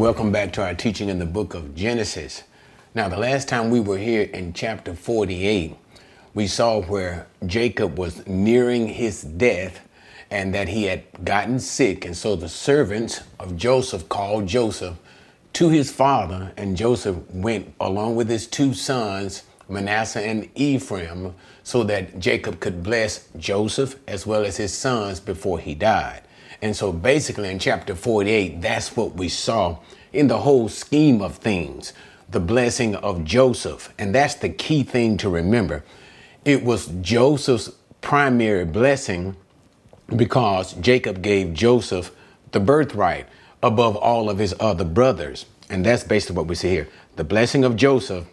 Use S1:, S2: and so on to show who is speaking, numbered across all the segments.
S1: welcome back to our teaching in the book of Genesis. Now, the last time we were here in chapter 48, we saw where Jacob was nearing his death and that he had gotten sick. And so the servants of Joseph called Joseph to his father, and Joseph went along with his two sons, Manasseh and Ephraim, so that Jacob could bless Joseph as well as his sons before he died. And so basically in chapter 48, that's what we saw in the whole scheme of things the blessing of Joseph. And that's the key thing to remember. It was Joseph's primary blessing because Jacob gave Joseph the birthright above all of his other brothers. And that's basically what we see here. The blessing of Joseph,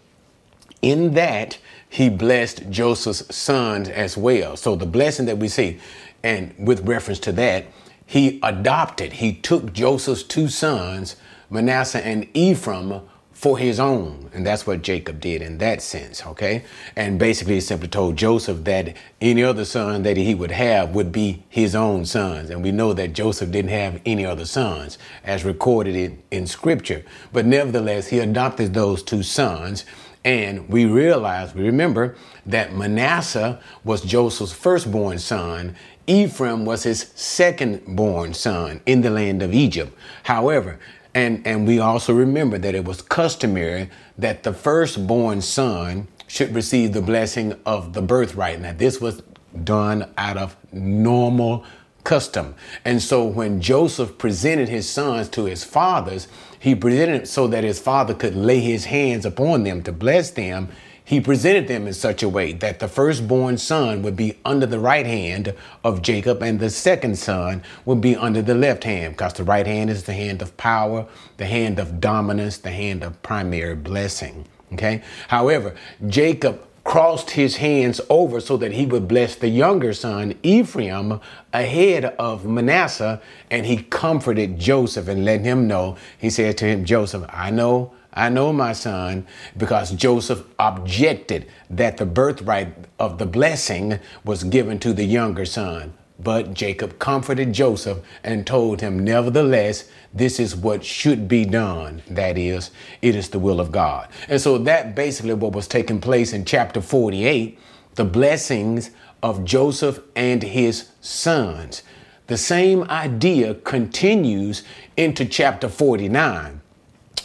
S1: in that he blessed Joseph's sons as well. So the blessing that we see, and with reference to that, he adopted, he took Joseph's two sons, Manasseh and Ephraim, for his own. And that's what Jacob did in that sense, okay? And basically, he simply told Joseph that any other son that he would have would be his own sons. And we know that Joseph didn't have any other sons, as recorded in, in scripture. But nevertheless, he adopted those two sons. And we realize, we remember that Manasseh was Joseph's firstborn son, Ephraim was his second born son in the land of Egypt. However, and, and we also remember that it was customary that the firstborn son should receive the blessing of the birthright. Now, this was done out of normal custom. And so when Joseph presented his sons to his fathers, he presented so that his father could lay his hands upon them to bless them he presented them in such a way that the firstborn son would be under the right hand of Jacob and the second son would be under the left hand because the right hand is the hand of power, the hand of dominance, the hand of primary blessing. Okay. However, Jacob crossed his hands over so that he would bless the younger son, Ephraim, ahead of Manasseh, and he comforted Joseph and let him know. He said to him, Joseph, I know I know my son because Joseph objected that the birthright of the blessing was given to the younger son. But Jacob comforted Joseph and told him, Nevertheless, this is what should be done. That is, it is the will of God. And so that basically what was taking place in chapter 48, the blessings of Joseph and his sons. The same idea continues into chapter 49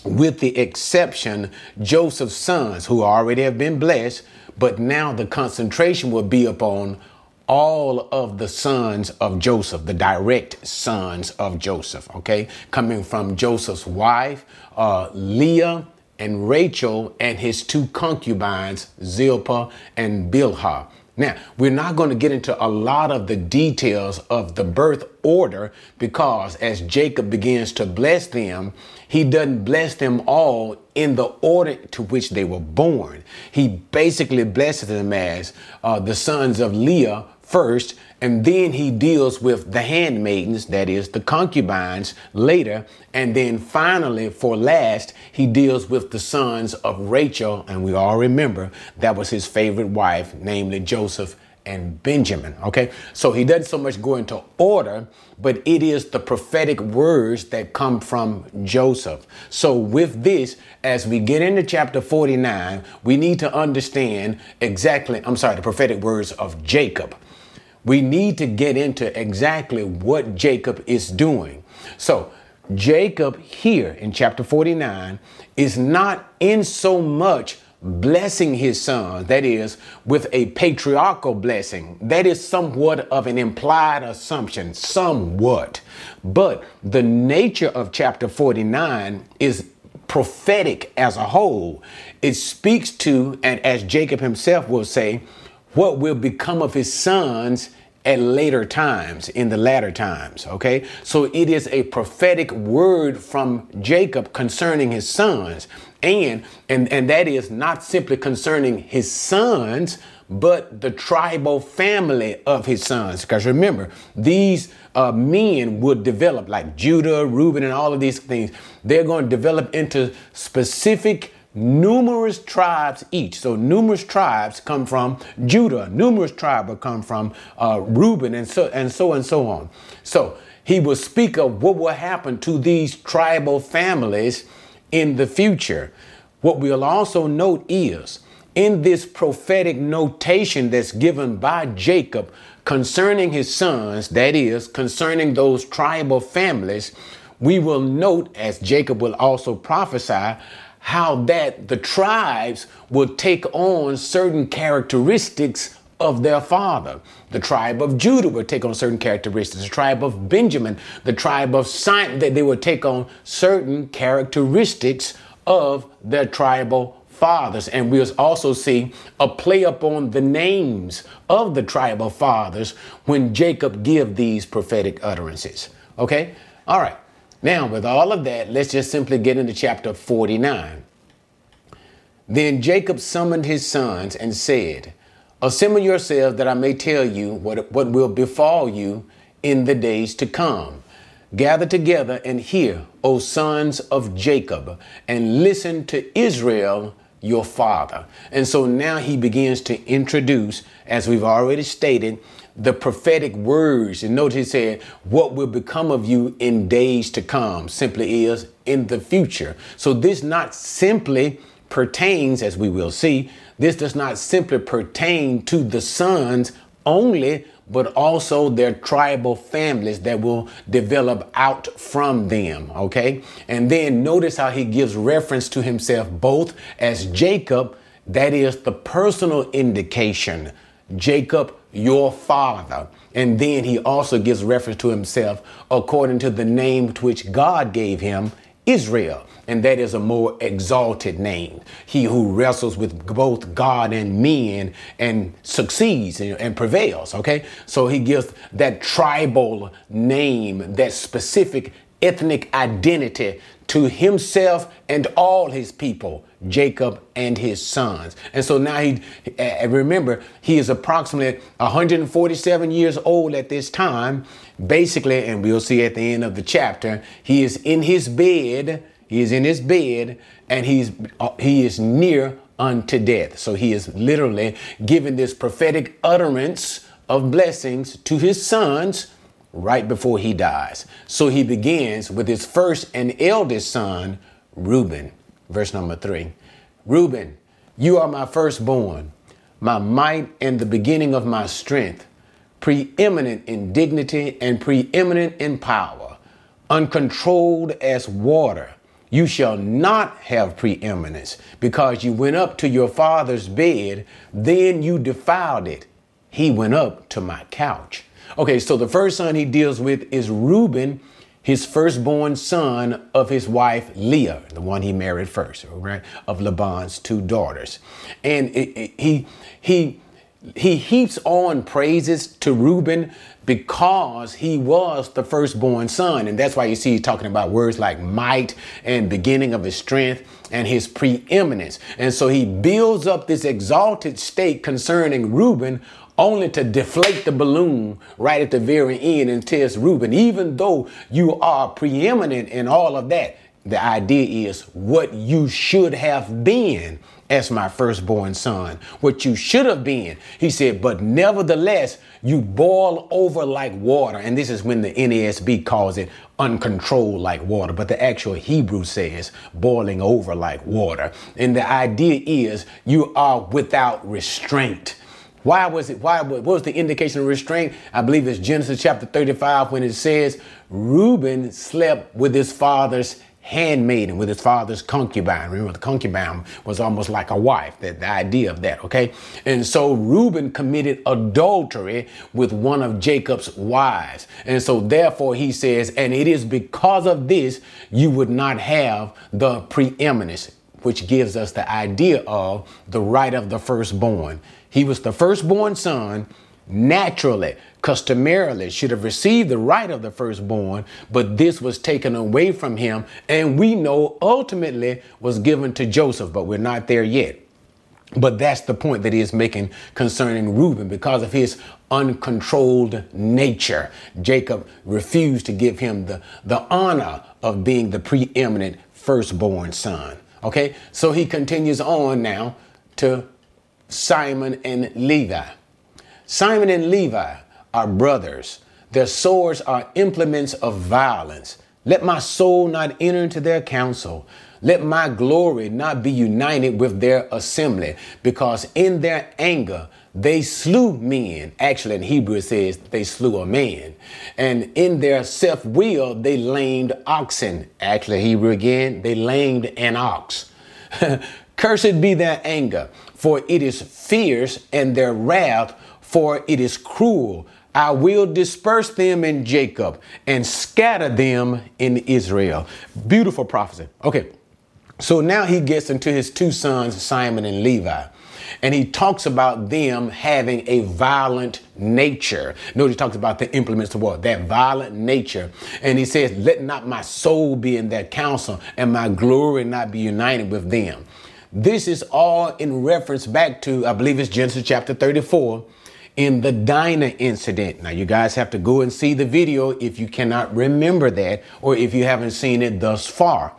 S1: with the exception Joseph's sons, who already have been blessed, but now the concentration will be upon all of the sons of Joseph, the direct sons of Joseph, okay? Coming from Joseph's wife, uh, Leah, and Rachel, and his two concubines, Zilpah and Bilhah. Now, we're not going to get into a lot of the details of the birth order because as Jacob begins to bless them, he doesn't bless them all in the order to which they were born. He basically blesses them as uh, the sons of Leah first, and then he deals with the handmaidens, that is, the concubines, later. And then finally, for last, he deals with the sons of Rachel. And we all remember that was his favorite wife, namely Joseph and Benjamin. Okay, so he doesn't so much go into order, but it is the prophetic words that come from Joseph. So, with this, as we get into chapter 49, we need to understand exactly, I'm sorry, the prophetic words of Jacob we need to get into exactly what Jacob is doing. So, Jacob here in chapter 49 is not in so much blessing his son, that is, with a patriarchal blessing. That is somewhat of an implied assumption, somewhat. But the nature of chapter 49 is prophetic as a whole. It speaks to, and as Jacob himself will say, what will become of his sons at later times, in the latter times. Okay. So it is a prophetic word from Jacob concerning his sons. And, and, and that is not simply concerning his sons, but the tribal family of his sons. Because remember, these uh, men would develop, like Judah, Reuben, and all of these things, they're going to develop into specific numerous tribes each. So numerous tribes come from Judah, numerous tribes will come from uh, Reuben, and so and so and so on. So he will speak of what will happen to these tribal families in the future. What we'll also note is in this prophetic notation that's given by Jacob concerning his sons, that is, concerning those tribal families, we will note, as Jacob will also prophesy, how that the tribes will take on certain characteristics of their father. The tribe of Judah would take on certain characteristics. The tribe of Benjamin, the tribe of Simon, that they would take on certain characteristics of their tribal fathers. And we'll also see a play upon the names of the tribal fathers when Jacob give these prophetic utterances. Okay? All right. Now, with all of that, let's just simply get into chapter 49. Then Jacob summoned his sons and said, Assemble yourselves that I may tell you what, what will befall you in the days to come. Gather together and hear, O sons of Jacob, and listen to Israel, your father. And so now he begins to introduce, as we've already stated, the prophetic words. And notice he said, What will become of you in days to come simply is in the future. So this not simply pertains, as we will see, this does not simply pertain to the sons only, but also their tribal families that will develop out from them. Okay. And then notice how he gives reference to himself both as Jacob, that is the personal indication, Jacob, your father. And then he also gives reference to himself according to the name which God gave him, Israel and that is a more exalted name. He who wrestles with both God and men and succeeds and, and, prevails. Okay, so he gives that tribal name, that specific ethnic identity to himself and all his people, Jacob and his sons. And so now he, uh, remember, he is approximately 147 years old at this time. Basically, and we'll see at the end of the chapter, he is in his bed he is in his bed and he's uh, he is near unto death. So he is literally giving this prophetic utterance of blessings to his sons right before he dies. So he begins with his first and eldest son, Reuben. Verse number 3. Reuben, you are my firstborn, my might and the beginning of my strength, preeminent in dignity and preeminent in power, uncontrolled as water you shall not have preeminence because you went up to your father's bed, then you defiled it. He went up to my couch. Okay, so the first son he deals with is Reuben, his firstborn son of his wife Leah, the one he married first, right? Of Laban's two daughters. And it, it, he he he heaps on praises to Reuben because he was the firstborn son. And that's why you see talking about words like might and beginning of his strength and his preeminence. And so he builds up this exalted state concerning Reuben only to deflate the balloon right at the very end and tells Reuben, even though you are preeminent in all of that, the idea is what you should have been as my firstborn son, what you should have been. He said, but nevertheless, you boil over like water. And this is when the NASB calls it uncontrolled like water, but the actual Hebrew says boiling over like water. And the idea is you are without restraint. Why was it? Why what was the indication of restraint? I believe it's Genesis chapter 35 when it says Reuben slept with his father's handmaiden with his father's concubine. Remember, the concubine was almost like a wife, the, the idea of that, okay? And so Reuben committed adultery with one of Jacob's wives. And so therefore he says, and it is because of this you would not have the preeminence, which gives us the idea of the right of the firstborn. He was the firstborn son naturally, customarily should have received the right of the firstborn, but this was taken away from him, and we know ultimately was given to Joseph, but we're not there yet. But that's the point that he is making concerning Reuben because of his uncontrolled nature. Jacob refused to give him the, the honor of being the preeminent firstborn son. Okay, so he continues on now to Simon and Levi. Simon and Levi are brothers. Their swords are implements of violence. Let my soul not enter into their council. Let my glory not be united with their assembly, because in their anger they slew men. Actually, in Hebrew it says they slew a man. And in their self will, they lamed oxen. Actually, Hebrew again, they lamed an ox. Cursed be their anger, for it is fierce, and their wrath, for it is cruel. I will disperse them in Jacob and scatter them in Israel. Beautiful prophecy. Okay, so now he gets into his two sons, Simon and Levi. And he talks about them having a violent nature. Notice he talks about the implements of war, that violent nature. And he says, Let not my soul be in their counsel, and my glory not be united with them. This is all in reference back to, I believe it's Genesis chapter 34 in the Dinah incident. Now, you guys have to go and see the video if you cannot remember that or if you haven't seen it thus far.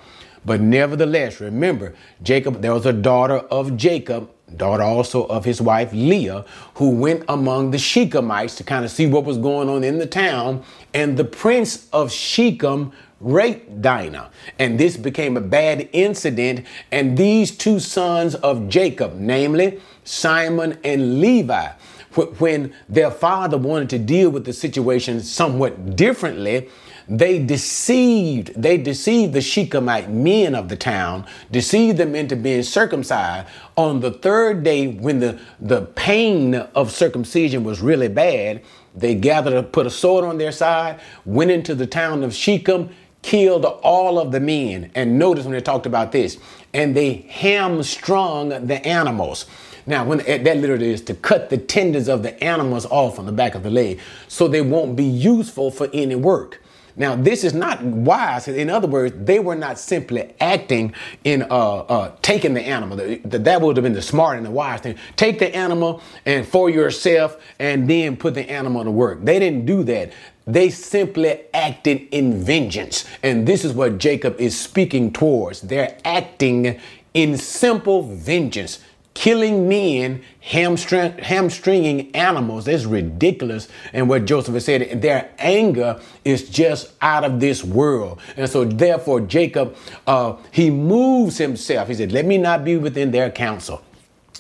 S1: But nevertheless, remember, Jacob, there was a daughter of Jacob, daughter also of his wife Leah, who went among the Shechemites to kind of see what was going on in the town. And the prince of Shechem raped Dinah. And this became a bad incident. And these two sons of Jacob, namely Simon and Levi, when their father wanted to deal with the situation somewhat differently, they deceived, they deceived the Shechemite men of the town, deceived them into being circumcised. On the third day, when the, the pain of circumcision was really bad, they gathered, put a sword on their side, went into the town of Shechem, killed all of the men. And notice when they talked about this, and they hamstrung the animals. Now, when that literally is to cut the tendons of the animals off on the back of the leg, so they won't be useful for any work. Now, this is not wise. In other words, they were not simply acting in uh, uh, taking the animal. That would have been the smart and the wise thing. Take the animal and for yourself, and then put the animal to work. They didn't do that. They simply acted in vengeance. And this is what Jacob is speaking towards. They're acting in simple vengeance killing men, hamstring, hamstringing animals. That's ridiculous. And what Joseph has said, their anger is just out of this world. And so, therefore, Jacob, uh, he moves himself. He said, Let me not be within their counsel.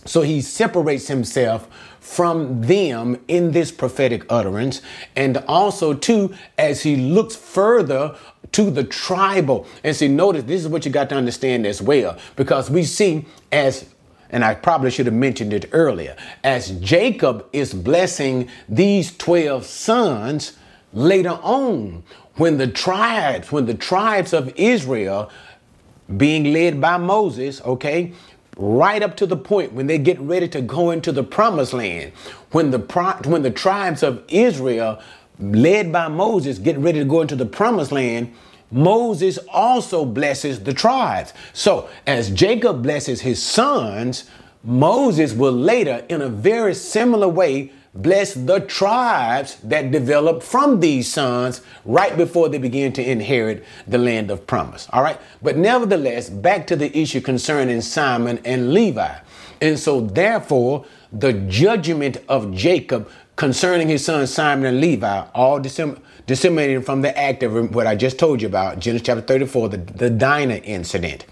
S1: So he separates himself from them in this prophetic utterance. And also, too, as he looks further to the tribal. And see, notice this is what you got to understand as well, because we see as and I probably should have mentioned it earlier. As Jacob is blessing these 12 sons, later on, when the tribes, when the tribes of Israel being led by Moses, okay, right up to the point when they get ready to go into the promised land, when the when the tribes of Israel led by Moses get ready to go into the promised land, Moses also blesses the tribes. So, as Jacob blesses his sons, Moses will later, in a very similar way, bless the tribes that develop from these sons right before they begin to inherit the land of promise. All right. But nevertheless, back to the issue concerning Simon and Levi. And so, therefore, the judgment of Jacob concerning his sons Simon and Levi, all December disseminated from the act of what I just told you about, Genesis chapter 34, the, the Dinah incident,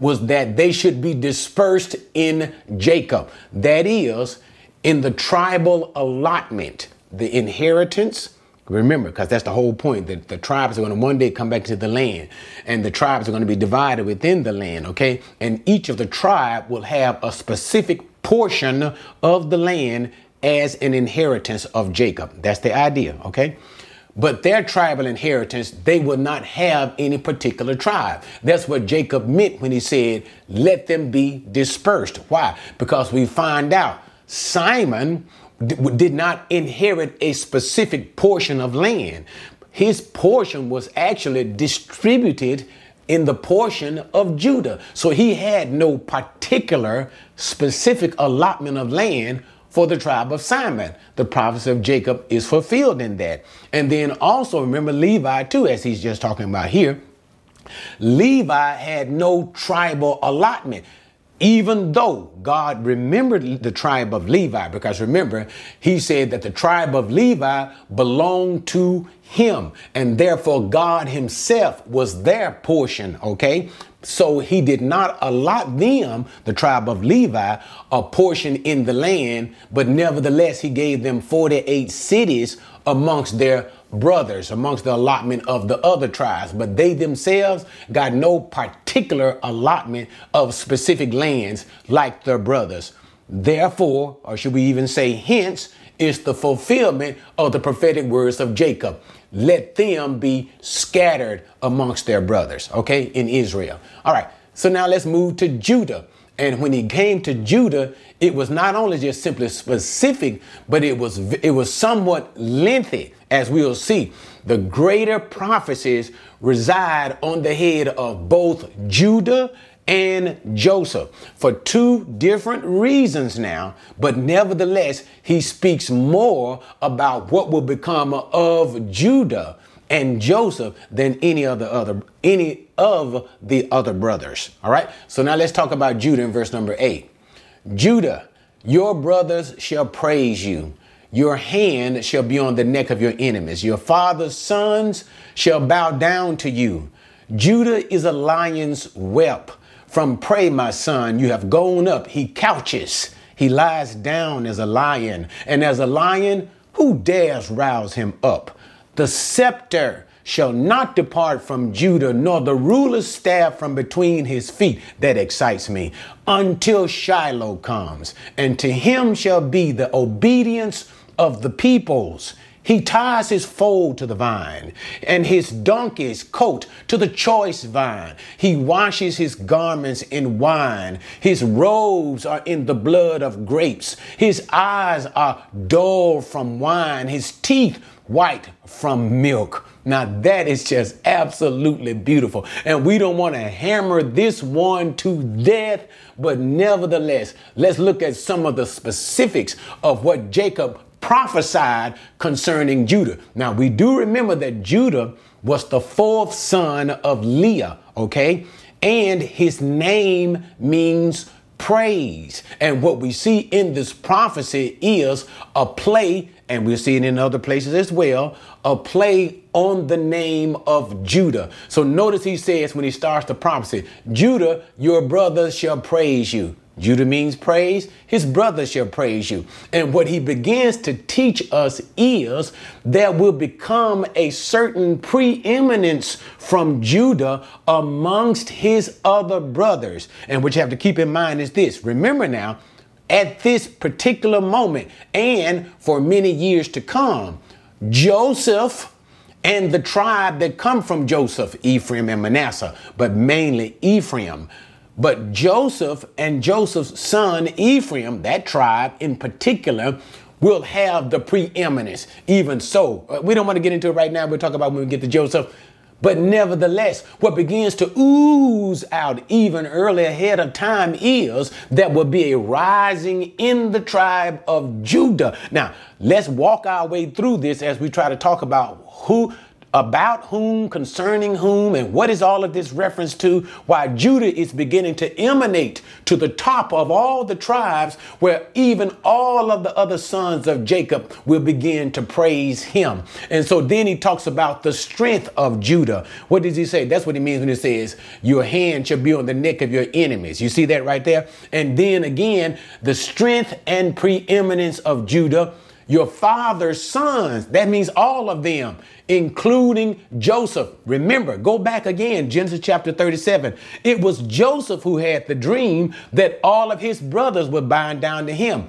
S1: was that they should be dispersed in Jacob. That is, in the tribal allotment, the inheritance. Remember, because that's the whole point that the tribes are going to one day come back to the land, and the tribes are going to be divided within the land, okay? And each of the tribe will have a specific portion of the land as an inheritance of Jacob. That's the idea, okay? But their tribal inheritance, they will not have any particular tribe. That's what Jacob meant when he said, let them be dispersed. Why? Because we find out Simon did not inherit a specific portion of land. His portion was actually distributed in the portion of Judah. So he had no particular specific allotment of land for the tribe of Simon. The prophecy of Jacob is fulfilled in that. And then also remember Levi too, as he's just talking about here. Levi had no tribal allotment even though God remembered the tribe of Levi, because remember, he said that the tribe of Levi belonged to him, and therefore God himself was their portion, okay? So he did not allot them, the tribe of Levi, a portion in the land, but nevertheless he gave them 48 cities amongst their brothers, amongst the allotment of the other tribes. But they themselves got no particular allotment of specific lands like their brothers. Therefore, or should we even say hence, is the fulfillment of the prophetic words of Jacob let them be scattered amongst their brothers, okay, in Israel. All right, so now let's move to Judah. And when he came to Judah, it was not only just simply specific, but it was it was somewhat lengthy, as we'll see. The greater prophecies reside on the head of both Judah and Joseph for two different reasons now, but nevertheless, he speaks more about what will become of Judah and Joseph than any other other any of the other brothers. All right? So now let's talk about Judah in verse number 8. Judah, your brothers shall praise you. Your hand shall be on the neck of your enemies. Your father's sons shall bow down to you. Judah is a lion's whelp from prey, my son, you have gone up. He couches. He lies down as a lion. And as a lion, who dares rouse him up? The scepter shall not depart from Judah, nor the ruler's staff from between his feet. That excites me. Until Shiloh comes, and to him shall be the obedience of the peoples. He ties his foal to the vine and his donkey's coat to the choice vine. He washes his garments in wine. His robes are in the blood of grapes. His eyes are dull from wine. His teeth white from milk. Now that is just absolutely beautiful. And we don't want to hammer this one to death, but nevertheless, let's look at some of the specifics of what Jacob prophesied concerning Judah. Now, we do remember that Judah was the fourth son of Leah, okay? And his name means praise. And what we see in this prophecy is a play, and we'll see it in other places as well, a play on the name of Judah. So notice he says when he starts the prophecy, Judah, your brothers shall praise you. Judah means praise. His brother shall praise you. And what he begins to teach us is there will become a certain preeminence from Judah amongst his other brothers. And what you have to keep in mind is this. Remember now, at this particular moment and for many years to come, Joseph and the tribe that come from Joseph, Ephraim and Manasseh, but mainly Ephraim, but Joseph and Joseph's son Ephraim, that tribe in particular, will have the preeminence. Even so, uh, we don't want to get into it right now. We'll talk about when we get to Joseph. But nevertheless, what begins to ooze out even early ahead of time is there will be a rising in the tribe of Judah. Now, let's walk our way through this as we try to talk about who about whom, concerning whom, and what is all of this reference to? Why Judah is beginning to emanate to the top of all the tribes, where even all of the other sons of Jacob will begin to praise him. And so then he talks about the strength of Judah. What does he say? That's what he means when he says, Your hand shall be on the neck of your enemies. You see that right there? And then again, the strength and preeminence of Judah your father's sons. That means all of them, including Joseph. Remember, go back again, Genesis chapter 37. It was Joseph who had the dream that all of his brothers would bind down to him.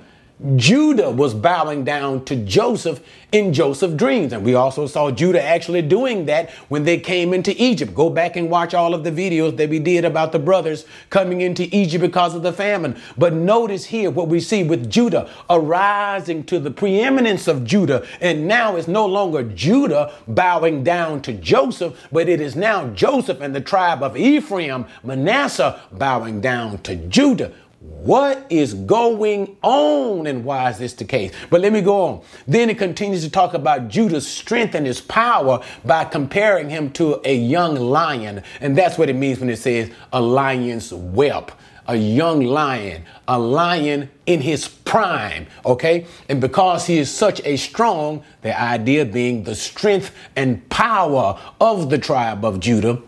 S1: Judah was bowing down to Joseph in Joseph's dreams. And we also saw Judah actually doing that when they came into Egypt. Go back and watch all of the videos that we did about the brothers coming into Egypt because of the famine. But notice here what we see with Judah arising to the preeminence of Judah. And now it's no longer Judah bowing down to Joseph, but it is now Joseph and the tribe of Ephraim, Manasseh bowing down to Judah. What is going on and why is this the case? But let me go on. Then it continues to talk about Judah's strength and his power by comparing him to a young lion. And that's what it means when it says a lion's whelp. A young lion, a lion in his prime, okay? And because he is such a strong, the idea being the strength and power of the tribe of Judah,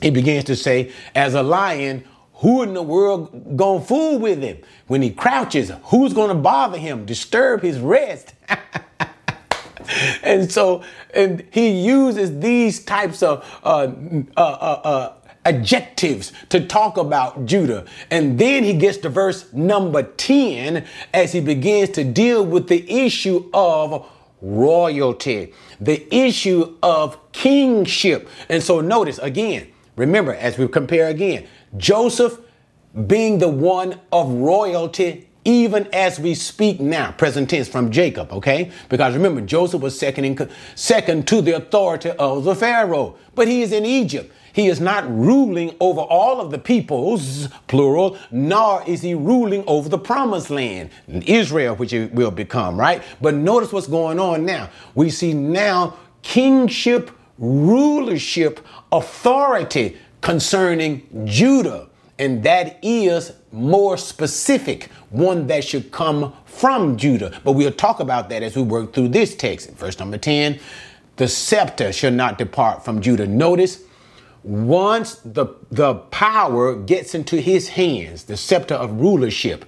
S1: he begins to say, as a lion who in the world gonna fool with him? When he crouches, who's gonna bother him, disturb his rest? and so, and he uses these types of uh, uh, uh, uh, adjectives to talk about Judah. And then he gets to verse number 10 as he begins to deal with the issue of royalty, the issue of kingship. And so notice again, remember as we compare again, Joseph being the one of royalty even as we speak now, present tense from Jacob, okay? Because remember, Joseph was second, in, second to the authority of the Pharaoh, but he is in Egypt. He is not ruling over all of the peoples, plural, nor is he ruling over the promised land, Israel, which it will become, right? But notice what's going on now. We see now kingship, rulership, authority concerning Judah. And that is more specific, one that should come from Judah. But we'll talk about that as we work through this text. Verse number 10 the scepter shall not depart from Judah. Notice, once the, the power gets into his hands, the scepter of rulership,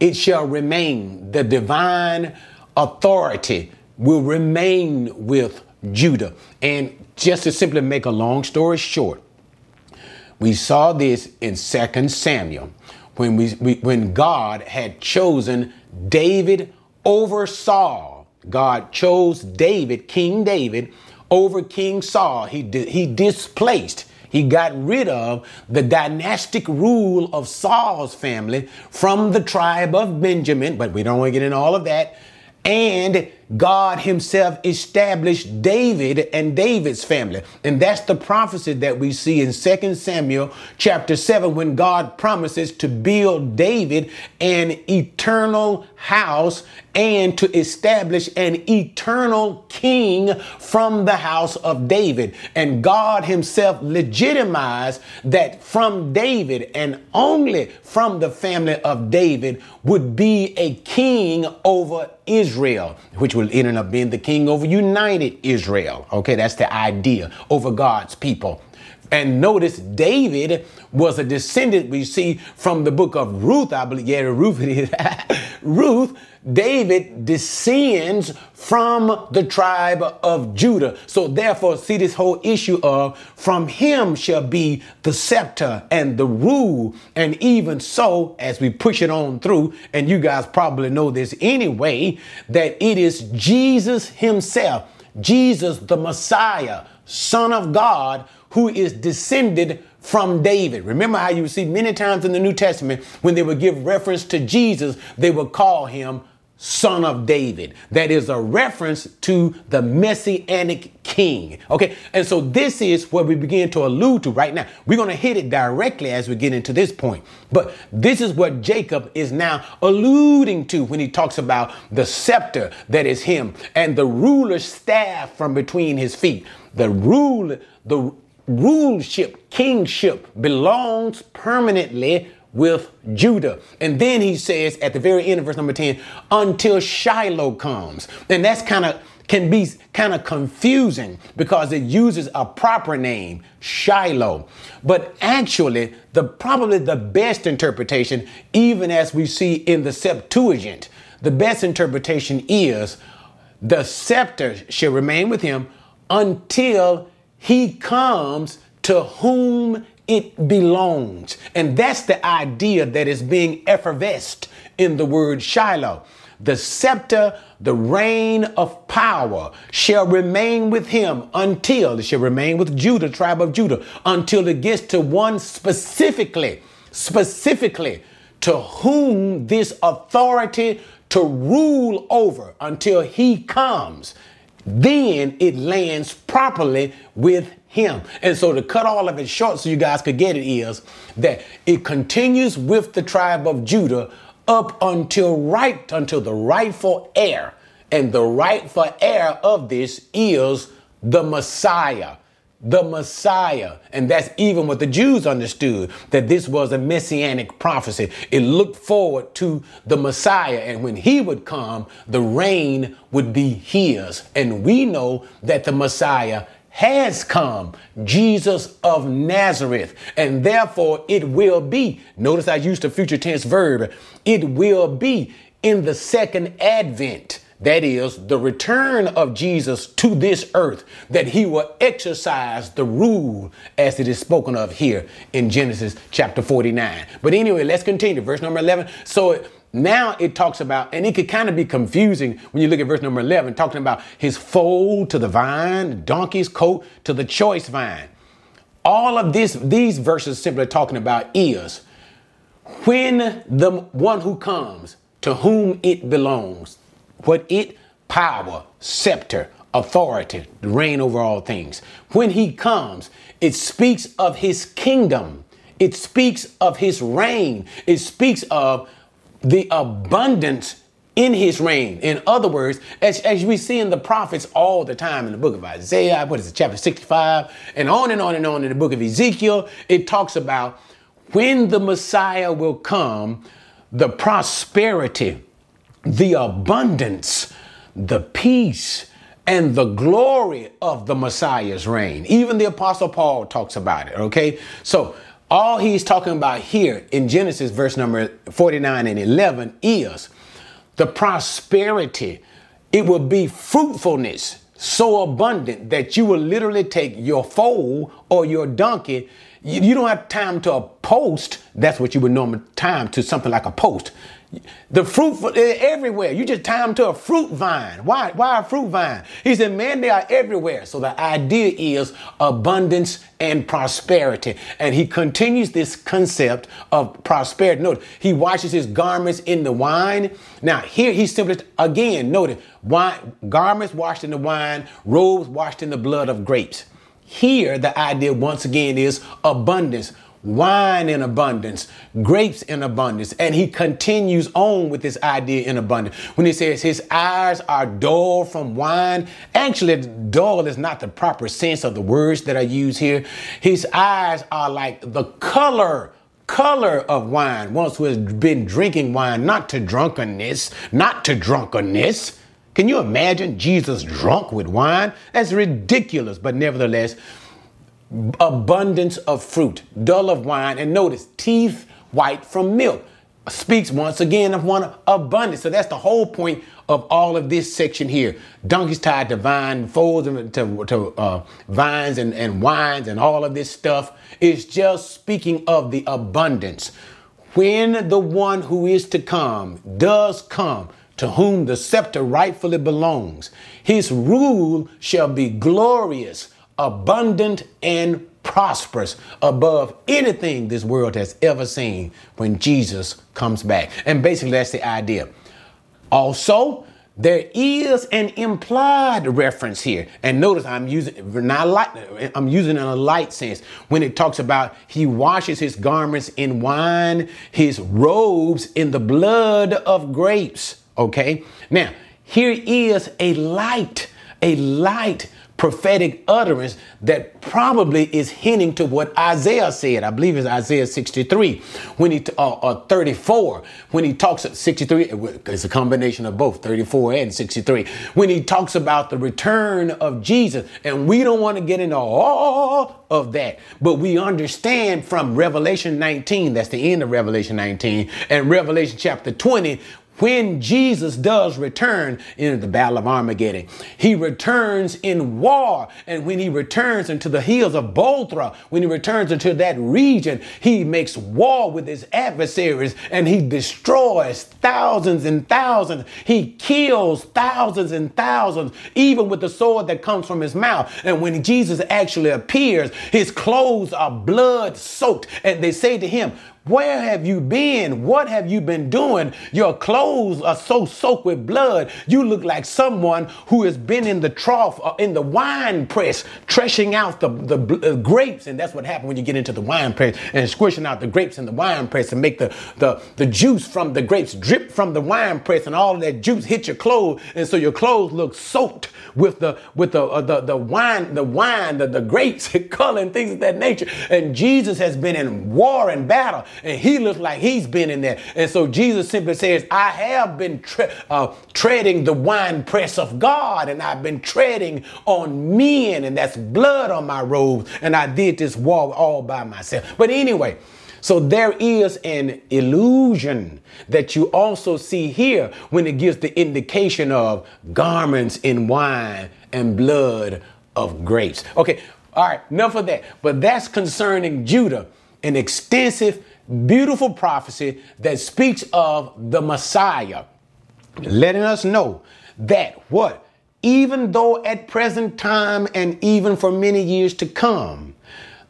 S1: it shall remain. The divine authority will remain with Judah. And just to simply make a long story short, we saw this in 2 Samuel when, we, we, when God had chosen David over Saul. God chose David, King David, over King Saul. He, he displaced, he got rid of the dynastic rule of Saul's family from the tribe of Benjamin, but we don't want to get into all of that. And God himself established David and David's family. And that's the prophecy that we see in 2 Samuel chapter 7 when God promises to build David an eternal house and to establish an eternal king from the house of David. And God himself legitimized that from David and only from the family of David would be a king over Israel, which will end up being the king over united Israel. Okay, that's the idea over God's people. And notice David was a descendant we see from the book of Ruth. I believe, yeah, Ruth. Ruth, David descends from the tribe of Judah. So therefore, see this whole issue of from him shall be the scepter and the rule. And even so, as we push it on through, and you guys probably know this anyway, that it is Jesus himself, Jesus the Messiah, Son of God, who is descended from David. Remember how you see many times in the New Testament when they would give reference to Jesus, they would call him son of David. That is a reference to the messianic king. Okay. And so this is what we begin to allude to right now. We're going to hit it directly as we get into this point. But this is what Jacob is now alluding to when he talks about the scepter that is him and the ruler's staff from between his feet. The rule, the ruleship, kingship belongs permanently with Judah. And then he says at the very end of verse number 10, until Shiloh comes. And that's kind of can be kind of confusing because it uses a proper name, Shiloh. But actually, the probably the best interpretation, even as we see in the Septuagint, the best interpretation is the scepter shall remain with him until he comes to whom it belongs. And that's the idea that is being effervesced in the word Shiloh. The scepter, the reign of power shall remain with him until it shall remain with Judah, tribe of Judah, until it gets to one specifically, specifically to whom this authority to rule over until he comes. Then it lands properly with him. And so to cut all of it short so you guys could get it is that it continues with the tribe of Judah up until right until the rightful heir. And the rightful heir of this is the Messiah the Messiah. And that's even what the Jews understood that this was a messianic prophecy. It looked forward to the Messiah. And when he would come, the reign would be his. And we know that the Messiah has come, Jesus of Nazareth, and therefore it will be. Notice I used a future tense verb. It will be in the second advent. That is the return of Jesus to this earth, that he will exercise the rule as it is spoken of here in Genesis chapter 49. But anyway, let's continue. Verse number 11. So now it talks about, and it could kind of be confusing when you look at verse number 11, talking about his foal to the vine, donkey's coat to the choice vine. All of this, these verses simply talking about is when the one who comes to whom it belongs, what it power, scepter, authority, reign over all things. When he comes, it speaks of his kingdom. It speaks of his reign. It speaks of the abundance in his reign. In other words, as, as we see in the prophets all the time in the book of Isaiah, what is it, chapter 65, and on and on and on in the book of Ezekiel, it talks about when the Messiah will come, the prosperity, the abundance, the peace, and the glory of the Messiah's reign. Even the Apostle Paul talks about it, okay? So, all he's talking about here in Genesis, verse number 49 and 11, is the prosperity. It will be fruitfulness so abundant that you will literally take your foal or your donkey. You, don't have time to a post. That's what you would normally time to something like a post. The fruit eh, everywhere. You just tie them to a fruit vine. Why? Why a fruit vine? He said, man, they are everywhere. So the idea is abundance and prosperity. And he continues this concept of prosperity. Note, he washes his garments in the wine. Now, here he simply, again, noted, wine, garments washed in the wine, robes washed in the blood of grapes. Here, the idea once again is abundance wine in abundance, grapes in abundance. And he continues on with this idea in abundance. When he says his eyes are dull from wine, actually, dull is not the proper sense of the words that I use here. His eyes are like the color color of wine, once who has been drinking wine, not to drunkenness, not to drunkenness. Can you imagine Jesus drunk with wine? That's ridiculous, but nevertheless, abundance of fruit, dull of wine, and notice teeth white from milk. Speaks once again of one abundance. So that's the whole point of all of this section here. Donkeys tied to vine, folds to, to uh, vines and, and wines and all of this stuff is just speaking of the abundance. When the one who is to come does come, to whom the scepter rightfully belongs, his rule shall be glorious abundant and prosperous above anything this world has ever seen when Jesus comes back. And basically, that's the idea. Also, there is an implied reference here. And notice I'm using not light, I'm using in a light sense when it talks about he washes his garments in wine, his robes in the blood of grapes. Okay? Now, here is a light, a light prophetic utterance that probably is hinting to what Isaiah said. I believe it's Isaiah 63 when he uh, uh, 34 when he talks at 63. It's a combination of both 34 and 63 when he talks about the return of Jesus. And we don't want to get into all of that, but we understand from Revelation 19. That's the end of Revelation 19 and Revelation chapter 20 when Jesus does return in the battle of Armageddon, he returns in war. And when he returns into the hills of Bozrah, when he returns into that region, he makes war with his adversaries and he destroys thousands and thousands. He kills thousands and thousands, even with the sword that comes from his mouth. And when Jesus actually appears, his clothes are blood soaked. And they say to him, Where have you been? What have you been doing? Your clothes are so soaked with blood. You look like someone who has been in the trough or uh, in the wine press, threshing out the, the uh, grapes. And that's what happened when you get into the wine press and squishing out the grapes in the wine press and make the, the, the juice from the grapes drip from the wine press and all that juice hit your clothes. And so your clothes look soaked with the with the uh, the, the wine, the wine, the, the grapes, color and things of that nature. And Jesus has been in war and battle, and he looks like he's been in there. And so Jesus simply says, I have been tre- uh, treading the wine press of God, and I've been treading on men, and that's blood on my robes, and I did this war all by myself. But anyway, so there is an illusion that you also see here when it gives the indication of garments in wine and blood of grapes. Okay, all right, enough of that. But that's concerning Judah, an extensive, beautiful prophecy that speaks of the Messiah, letting us know that what? Even though at present time and even for many years to come,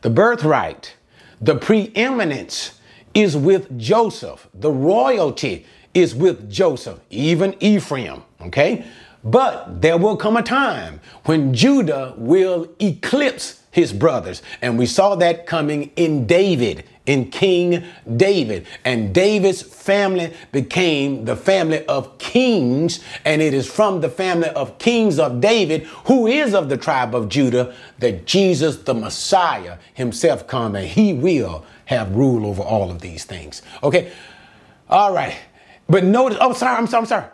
S1: the birthright, the preeminence is with Joseph. The royalty is with Joseph, even Ephraim. Okay? But there will come a time when Judah will eclipse his brothers. And we saw that coming in David, in King David. And David's family became the family of kings. And it is from the family of kings of David, who is of the tribe of Judah, that Jesus, the Messiah, himself come and he will have rule over all of these things. Okay? All right. But notice, oh, sorry, I'm sorry, I'm sorry.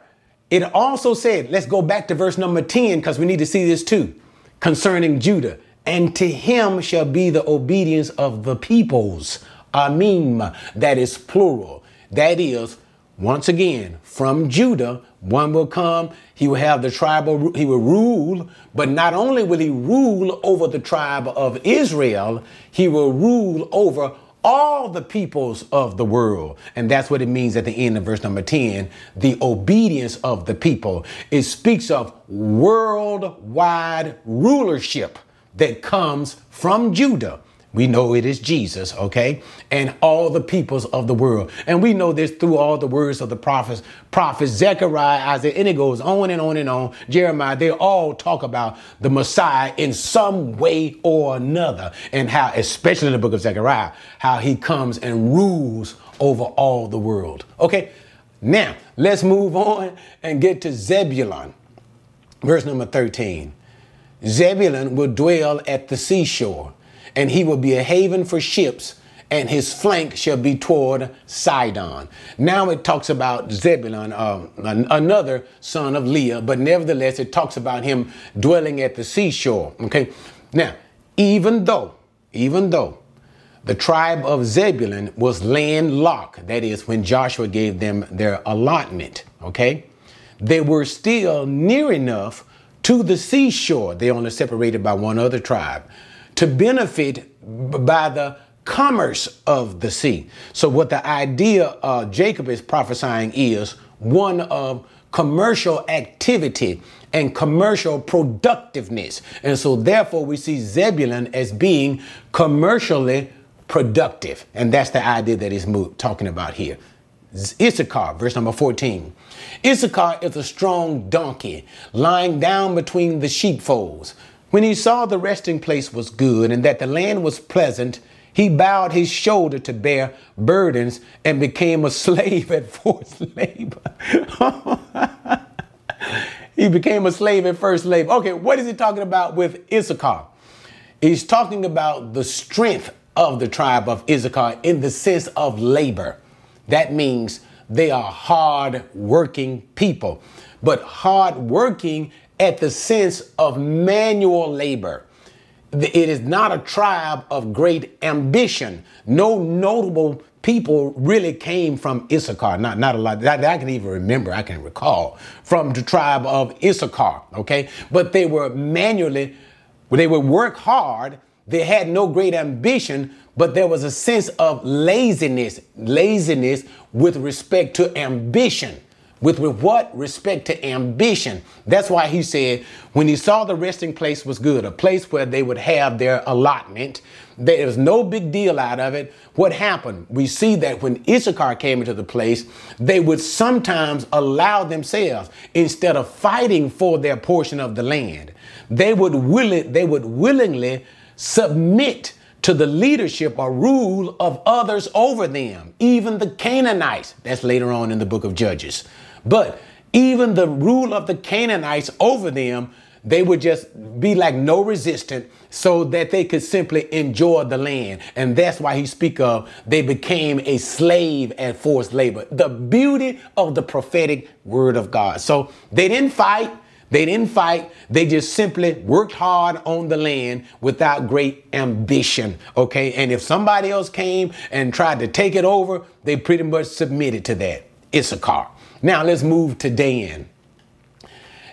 S1: It also said, let's go back to verse number 10 because we need to see this too concerning Judah. And to him shall be the obedience of the peoples. Amim, that is plural. That is, once again, from Judah, one will come, he will have the tribal, he will rule, but not only will he rule over the tribe of Israel, he will rule over all the peoples of the world. And that's what it means at the end of verse number 10 the obedience of the people. It speaks of worldwide rulership that comes from Judah. We know it is Jesus, okay? And all the peoples of the world. And we know this through all the words of the prophets, prophets Zechariah, Isaiah, and it goes on and on and on. Jeremiah, they all talk about the Messiah in some way or another. And how, especially in the book of Zechariah, how he comes and rules over all the world. Okay? Now, let's move on and get to Zebulun. Verse number 13. Zebulun will dwell at the seashore and he will be a haven for ships, and his flank shall be toward Sidon. Now it talks about Zebulun, uh, another son of Leah, but nevertheless it talks about him dwelling at the seashore. Okay, now even though, even though the tribe of Zebulun was landlocked, that is, when Joshua gave them their allotment, okay, they were still near enough to the seashore. They only separated by one other tribe to benefit by the commerce of the sea. So, what the idea uh, Jacob is prophesying is one of commercial activity and commercial productiveness. And so, therefore, we see Zebulun as being commercially productive. And that's the idea that he's talking about here. Issachar, verse number 14. Issachar is a strong donkey lying down between the sheepfolds. When he saw the resting place was good and that the land was pleasant, he bowed his shoulder to bear burdens and became a slave at forced labor. he became a slave at first labor. Okay, what is he talking about with Issachar? He's talking about the strength of the tribe of Issachar in the sense of labor. That means they are hard working people. But hard working at the sense of manual labor. It is not a tribe of great ambition. No notable people really came from Issachar. Not, not a lot that, I can even remember, I can recall from the tribe of Issachar. Okay. But they were manually, they would work hard. They had no great ambition, but there was a sense of laziness, laziness with respect to ambition. With, with what respect to ambition. That's why he said, when he saw the resting place was good, a place where they would have their allotment, There was no big deal out of it. What happened? We see that when Issachar came into the place, they would sometimes allow themselves, instead of fighting for their portion of the land, they would will it, they would willingly submit to the leadership or rule of others over them, even the Canaanites. That's later on in the book of Judges. But even the rule of the Canaanites over them, they would just be like no resistant so that they could simply enjoy the land. And that's why he speak of they became a slave and forced labor. The beauty of the prophetic word of God. So they didn't fight. They didn't fight. They just simply worked hard on the land without great ambition. Okay. And if somebody else came and tried to take it over, they pretty much submitted to that. Issachar. Now let's move to Dan.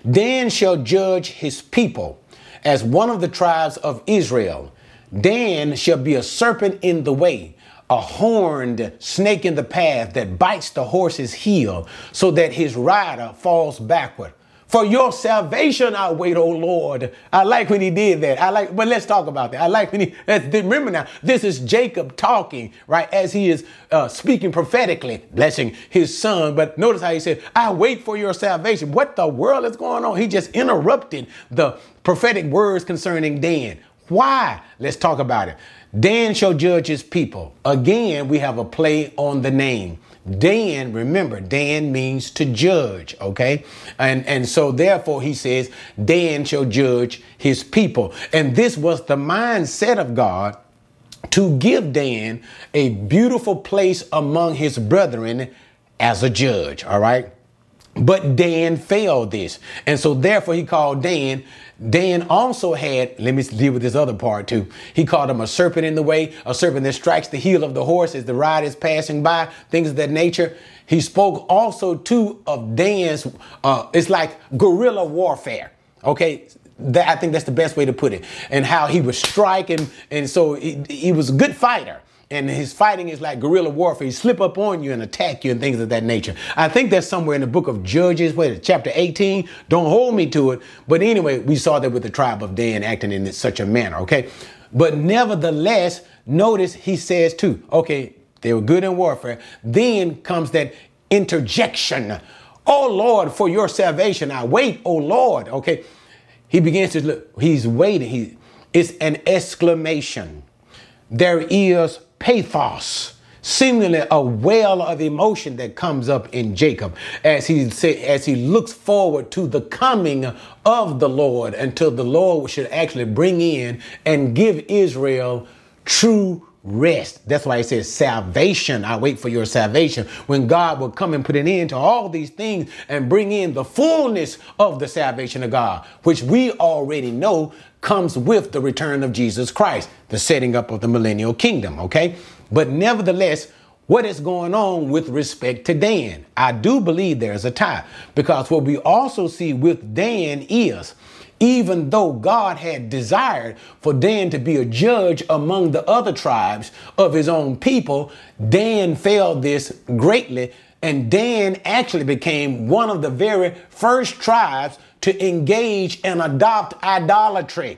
S1: Dan shall judge his people as one of the tribes of Israel. Dan shall be a serpent in the way, a horned snake in the path that bites the horse's heel so that his rider falls backward. For your salvation I wait, O Lord. I like when he did that. I like, but let's talk about that. I like when he, remember now, this is Jacob talking, right, as he is uh, speaking prophetically, blessing his son. But notice how he said, I wait for your salvation. What the world is going on? He just interrupted the prophetic words concerning Dan. Why? Let's talk about it. Dan shall judge his people. Again, we have a play on the name. Dan, remember, Dan means to judge, okay? And, and so therefore he says, Dan shall judge his people. And this was the mindset of God to give Dan a beautiful place among his brethren as a judge, all right? But Dan failed this. And so therefore he called Dan Dan also had, let me deal with this other part too. He called him a serpent in the way, a serpent that strikes the heel of the horse as the ride is passing by, things of that nature. He spoke also too of Dan's, uh, it's like guerrilla warfare. Okay, that, I think that's the best way to put it. And how he was striking, and so he, he was a good fighter and his fighting is like guerrilla warfare. He slip up on you and attack you and things of that nature. I think that's somewhere in the book of Judges, wait, chapter 18. Don't hold me to it. But anyway, we saw that with the tribe of Dan acting in such a manner, okay? But nevertheless, notice he says too, okay, they were good in warfare. Then comes that interjection. Oh Lord, for your salvation, I wait, oh Lord, okay? He begins to look, he's waiting. He, it's an exclamation. There is pathos, seemingly a well of emotion that comes up in Jacob as he as he looks forward to the coming of the Lord until the Lord should actually bring in and give Israel true rest. That's why it says salvation. I wait for your salvation. When God will come and put an end to all these things and bring in the fullness of the salvation of God, which we already know comes with the return of Jesus Christ, the setting up of the millennial kingdom, okay? But nevertheless, what is going on with respect to Dan? I do believe there's a tie because what we also see with Dan is even though God had desired for Dan to be a judge among the other tribes of his own people, Dan failed this greatly. And Dan actually became one of the very first tribes to engage and adopt idolatry.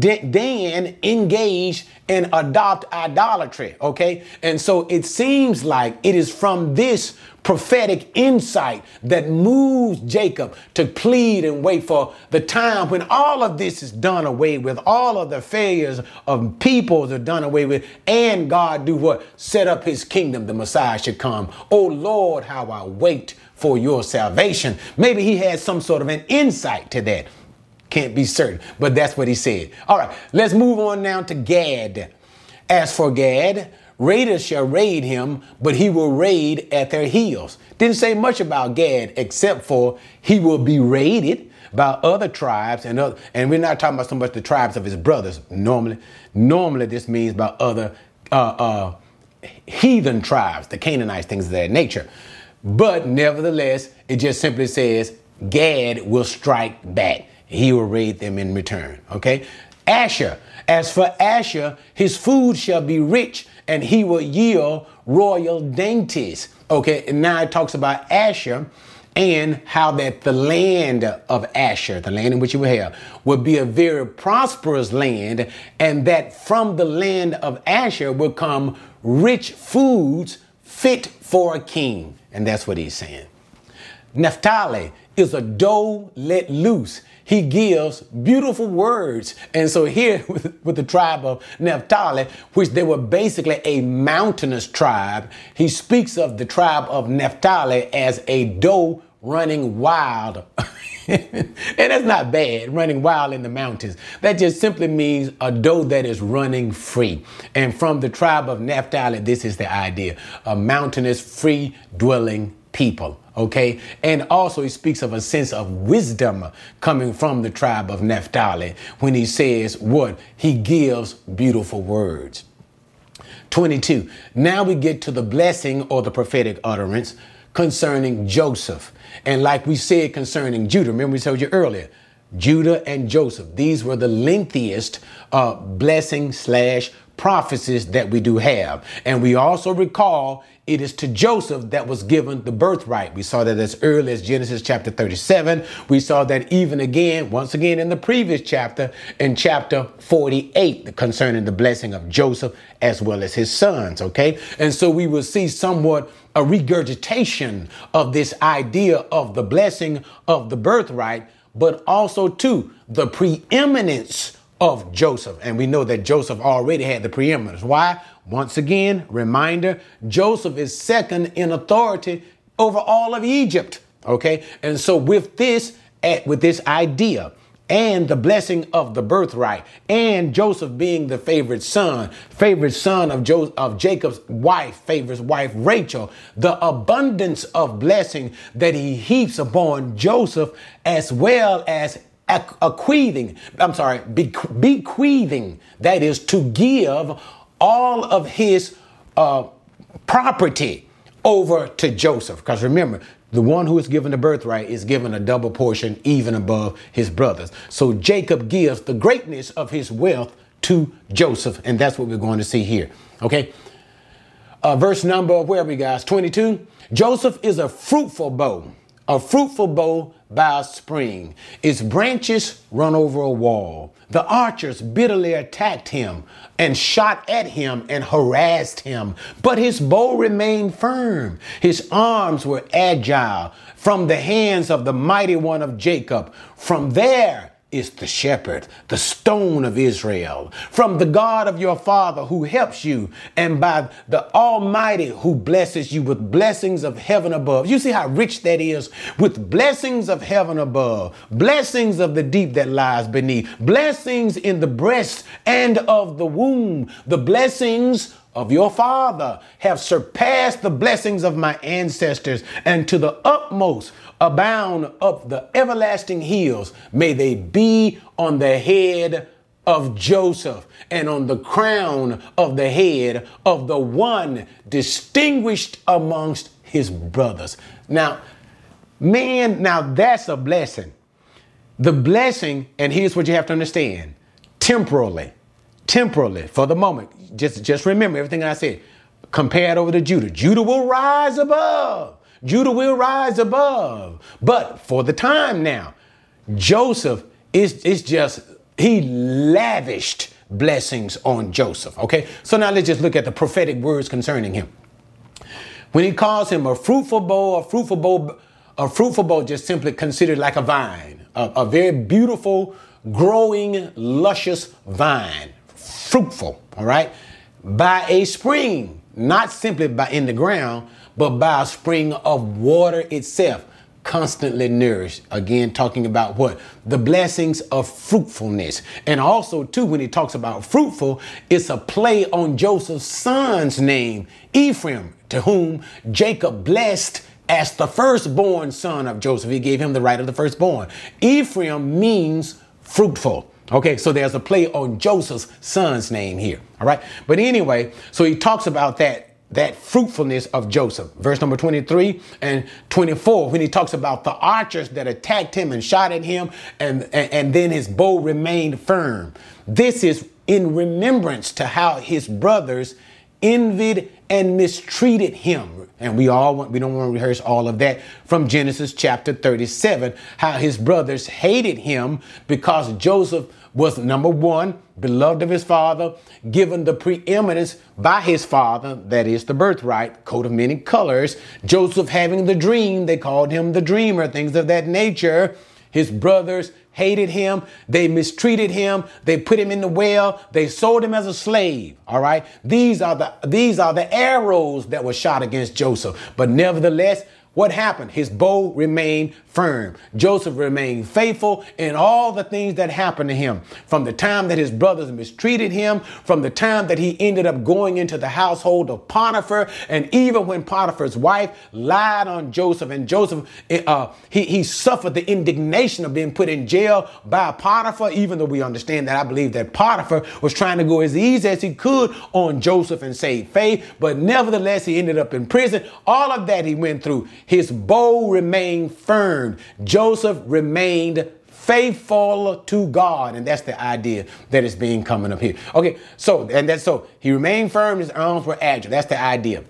S1: Dan engage and adopt idolatry. Okay. And so it seems like it is from this prophetic insight that moves Jacob to plead and wait for the time when all of this is done away with, all of the failures of peoples are done away with, and God do what? Set up his kingdom, the Messiah should come. Oh Lord, how I wait for your salvation. Maybe he had some sort of an insight to that. Can't be certain, but that's what he said. All right, let's move on now to Gad. As for Gad, raiders shall raid him, but he will raid at their heels. Didn't say much about Gad except for he will be raided by other tribes and other, and we're not talking about so much the tribes of his brothers. Normally, normally this means by other uh, uh, heathen tribes, the Canaanites, things of that nature. But nevertheless, it just simply says Gad will strike back. He will raid them in return. Okay? Asher. As for Asher, his food shall be rich and he will yield royal dainties. Okay, and now it talks about Asher and how that the land of Asher, the land in which you will have, would be a very prosperous land, and that from the land of Asher will come rich foods fit for a king. And that's what he's saying. Naphtali is a doe let loose. He gives beautiful words. And so here with, with, the tribe of Naphtali, which they were basically a mountainous tribe, he speaks of the tribe of Naphtali as a doe running wild. and that's not bad, running wild in the mountains. That just simply means a doe that is running free. And from the tribe of Naphtali, this is the idea a mountainous, free dwelling people. Okay. And also, he speaks of a sense of wisdom coming from the tribe of Naphtali when he says what? He gives beautiful words. 22. Now we get to the blessing or the prophetic utterance concerning Joseph. And like we said concerning Judah, remember we told you earlier, Judah and Joseph, these were the lengthiest uh, blessing slash prophecies that we do have. And we also recall it is to Joseph that was given the birthright. We saw that as early as Genesis chapter 37. We saw that even again, once again in the previous chapter, in chapter 48, concerning the blessing of Joseph as well as his sons. Okay. And so we will see somewhat a regurgitation of this idea of the blessing of the birthright, but also too the preeminence of Joseph. And we know that Joseph already had the preeminence. Why? Once again, reminder Joseph is second in authority over all of Egypt. Okay. And so with this, eh, with this idea, and the blessing of the birthright, and Joseph being the favorite son, favorite son of, jo- of Jacob's wife, favorite wife Rachel, the abundance of blessing that he heaps upon Joseph, as well as bequeathing, I'm sorry, bequeathing, that is to give all of his uh, property over to Joseph. Because remember, the one who is given the birthright is given a double portion, even above his brothers. So Jacob gives the greatness of his wealth to Joseph, and that's what we're going to see here. Okay. Uh, verse number, where are we, guys? 22. Joseph is a fruitful bough, a fruitful bough by a spring. Its branches run over a wall. The archers bitterly attacked him and shot at him and harassed him, but his bow remained firm. His arms were agile from the hands of the mighty one of Jacob. From there, is the shepherd, the stone of Israel, from the God of your father who helps you, and by the Almighty who blesses you with blessings of heaven above. You see how rich that is? With blessings of heaven above, blessings of the deep that lies beneath, blessings in the breast and of the womb, the blessings of your father have surpassed the blessings of my ancestors, and to the utmost abound up the everlasting hills. May they be on the head of Joseph and on the crown of the head of the one distinguished amongst his brothers. Now, man, now that's a blessing. The blessing, and here's what you have to understand temporally, temporally, for the moment, just, just remember everything I said. Compared over to Judah. Judah will rise above. Judah will rise above. But for the time now, Joseph is, is just, he lavished blessings on Joseph. Okay. So now let's just look at the prophetic words concerning him. When he calls him a fruitful bough, a fruitful bough, a fruitful bough just simply considered like a vine, a, a very beautiful, growing, luscious vine, fruitful, all right, by a spring, not simply by in the ground, but by a spring of water itself, constantly nourished. Again, talking about what? The blessings of fruitfulness. And also, too, when he talks about fruitful, it's a play on Joseph's son's name, Ephraim, to whom Jacob blessed as the firstborn son of Joseph. He gave him the right of the firstborn. Ephraim means fruitful. Okay, so there's a play on Joseph's son's name here. All right. But anyway, so he talks about that that fruitfulness of Joseph. Verse number 23 and 24, when he talks about the archers that attacked him and shot at him, and, and, and then his bow remained firm. This is in remembrance to how his brothers envied and mistreated him. And we all want, we don't want to rehearse all of that from Genesis chapter 37, how his brothers hated him because Joseph was number one, beloved of his father, given the preeminence by his father, that is the birthright, coat of many colors. Joseph having the dream, they called him the dreamer, things of that nature. His brothers hated him. They mistreated him. They put him in the well. They sold him as a slave. All right. These are the, these are the arrows that were shot against Joseph. But nevertheless, what happened? His bow remained firm. Joseph remained faithful in all the things that happened to him. From the time that his brothers mistreated him, from the time that he ended up going into the household of Potiphar, and even when Potiphar's wife lied on Joseph, and Joseph, eh, uh, he, he suffered the indignation of being put in jail by Potiphar, even though we understand that I believe that Potiphar was trying to go as easy as he could on Joseph and save faith, but nevertheless, he ended up in prison. All of that he went through. His bow remained firm. Joseph remained faithful to God. And that's the idea that is being coming up here. Okay, so, and that's so he remained firm, his arms were agile. That's the idea.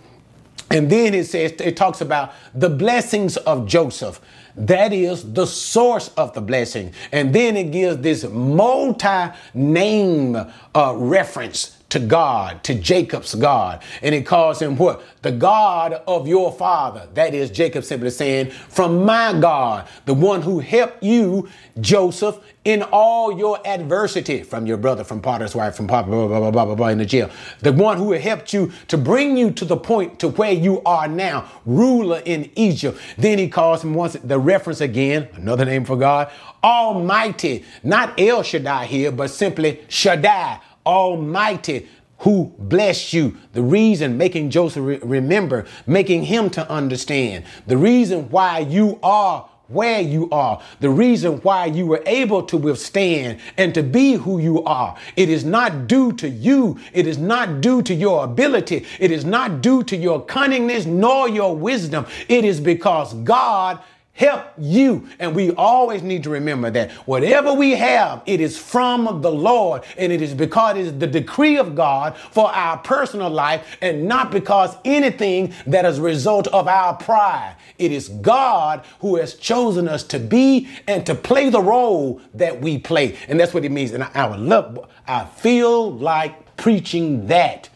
S1: And then it says, it talks about the blessings of Joseph. That is the source of the blessing. And then it gives this multi name uh, reference to God, to Jacob's God. And it calls him what? The God of your father. That is Jacob simply saying, from my God, the one who helped you, Joseph, in all your adversity from your brother, from Potter's wife, from Papa, blah, blah, blah, blah, blah, blah, in the jail. The one who helped you to bring you to the point to where you are now, ruler in Egypt. Then he calls him once the reference again, another name for God, Almighty, not El Shaddai here, but simply Shaddai Almighty who blessed you. The reason making Joseph re- remember, making him to understand. The reason why you are where you are, the reason why you were able to withstand and to be who you are. It is not due to you. It is not due to your ability. It is not due to your cunningness nor your wisdom. It is because God help you. And we always need to remember that whatever we have, it is from the Lord. And it is because it is the decree of God for our personal life and not because anything that is a result of our pride. It is God who has chosen us to be and to play the role that we play. And that's what it means. And I, I would love, I feel like preaching that.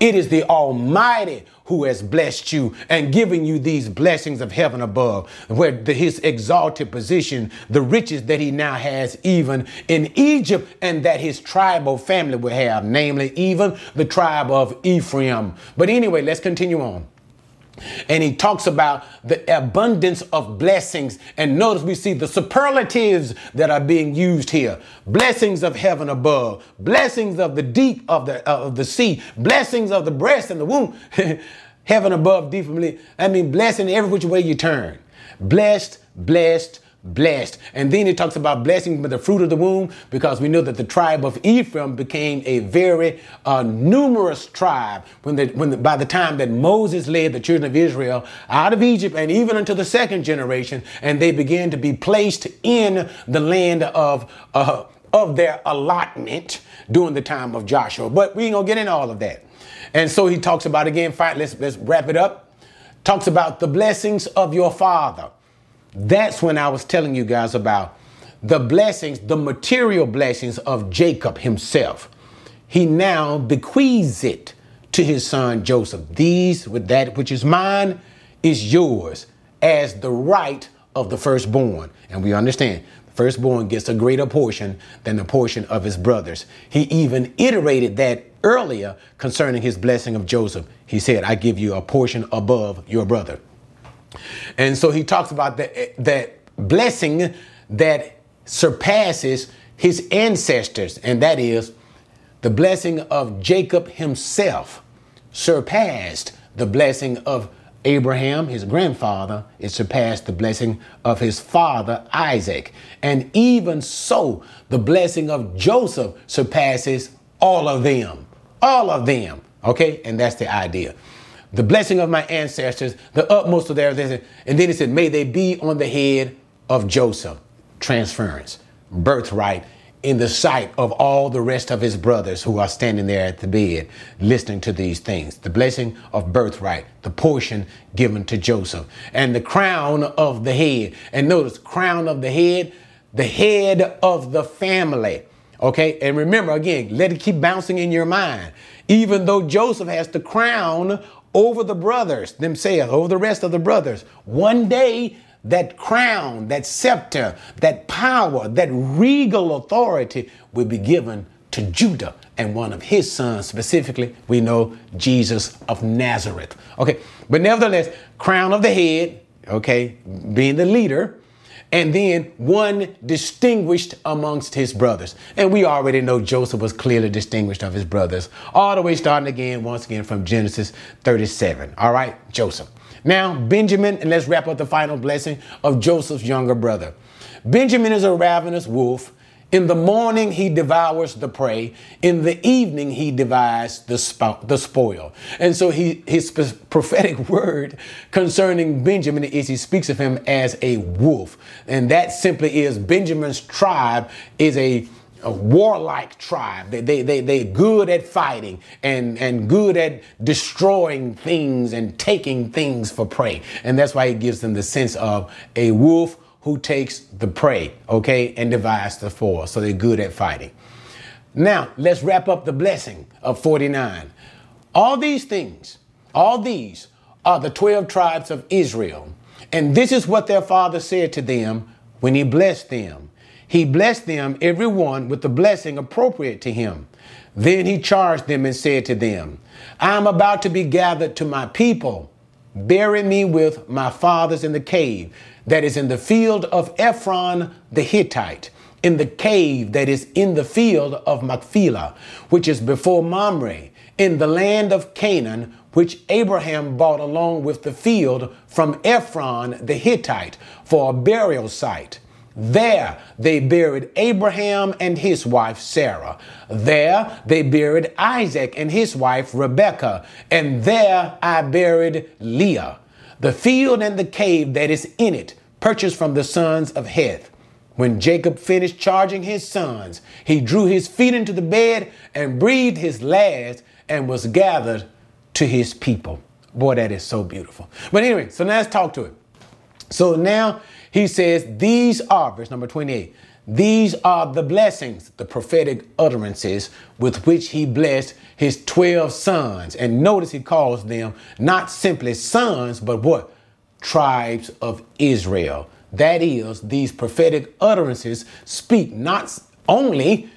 S1: It is the Almighty who has blessed you and given you these blessings of heaven above, where the, his exalted position, the riches that he now has even in Egypt, and that his tribal family will have, namely even the tribe of Ephraim. But anyway, let's continue on. And he talks about the abundance of blessings. And notice we see the superlatives that are being used here. Blessings of heaven above, blessings of the deep of the, uh, of the sea, blessings of the breast and the womb. heaven above, deep from I mean, blessing every which way you turn. Blessed, blessed, blessed. And then he talks about blessing with the fruit of the womb because we know that the tribe of Ephraim became a very uh, numerous tribe when, the, when the, by the time that Moses led the children of Israel out of Egypt and even until the second generation, and they began to be placed in the land of, uh, of their allotment during the time of Joshua. But we ain't gonna get into all of that. And so he talks about again, fine, let's, let's wrap it up. Talks about the blessings of your father. That's when I was telling you guys about the blessings, the material blessings of Jacob himself. He now bequeaths it to his son Joseph. These, with that which is mine, is yours as the right of the firstborn. And we understand the firstborn gets a greater portion than the portion of his brothers. He even iterated that earlier concerning his blessing of Joseph. He said, I give you a portion above your brother. And so he talks about that, blessing that surpasses his ancestors, and that is the blessing of Jacob himself surpassed the blessing of Abraham, his grandfather, it surpassed the blessing of his father Isaac. And even so, the blessing of Joseph surpasses all of them. All of them. Okay? And that's the idea the blessing of my ancestors, the utmost of their. And then he said, may they be on the head of Joseph. Transference, birthright in the sight of all the rest of his brothers who are standing there at the bed listening to these things. The blessing of birthright, the portion given to Joseph, and the crown of the head. And notice, crown of the head, the head of the family. Okay, and remember again, let it keep bouncing in your mind. Even though Joseph has the crown over the brothers themselves, over the rest of the brothers, one day that crown, that scepter, that power, that regal authority will be given to Judah and one of his sons, specifically, we know Jesus of Nazareth. Okay, but nevertheless, crown of the head, okay, being the leader, and then one distinguished amongst his brothers. And we already know Joseph was clearly distinguished of his brothers, all the way starting again, once again, from Genesis 37. All right, Joseph. Now, Benjamin, and let's wrap up the final blessing of Joseph's younger brother. Benjamin is a ravenous wolf. In the morning, he devours the prey. In the evening, he divides the, spo- the spoil. And so he, his prophetic word concerning Benjamin is he speaks of him as a wolf. And that simply is Benjamin's tribe is a a warlike tribe. They, they, they, they're good at fighting and, and good at destroying things and taking things for prey. And that's why he gives them the sense of a wolf who takes the prey, okay, and divides the spoil. So they're good at fighting. Now, let's wrap up the blessing of 49. All these things, all these are the 12 tribes of Israel. And this is what their father said to them when he blessed them. He blessed them, every one, with the blessing appropriate to him. Then he charged them and said to them, I am about to be gathered to my people. Bury me with my fathers in the cave that is in the field of Ephron the Hittite, in the cave that is in the field of Machpelah, which is before Mamre, in the land of Canaan, which Abraham bought along with the field from Ephron the Hittite for a burial site. There they buried Abraham and his wife Sarah. There they buried Isaac and his wife Rebekah. And there I buried Leah. The field and the cave that is in it, purchased from the sons of Heth. When Jacob finished charging his sons, he drew his feet into the bed and breathed his last and was gathered to his people. Boy, that is so beautiful. But anyway, so now let's talk to it. So now he says, These are, verse number 28, these are the blessings, the prophetic utterances with which he blessed his 12 sons. And notice he calls them not simply sons, but what? Tribes of Israel. That is, these prophetic utterances speak not only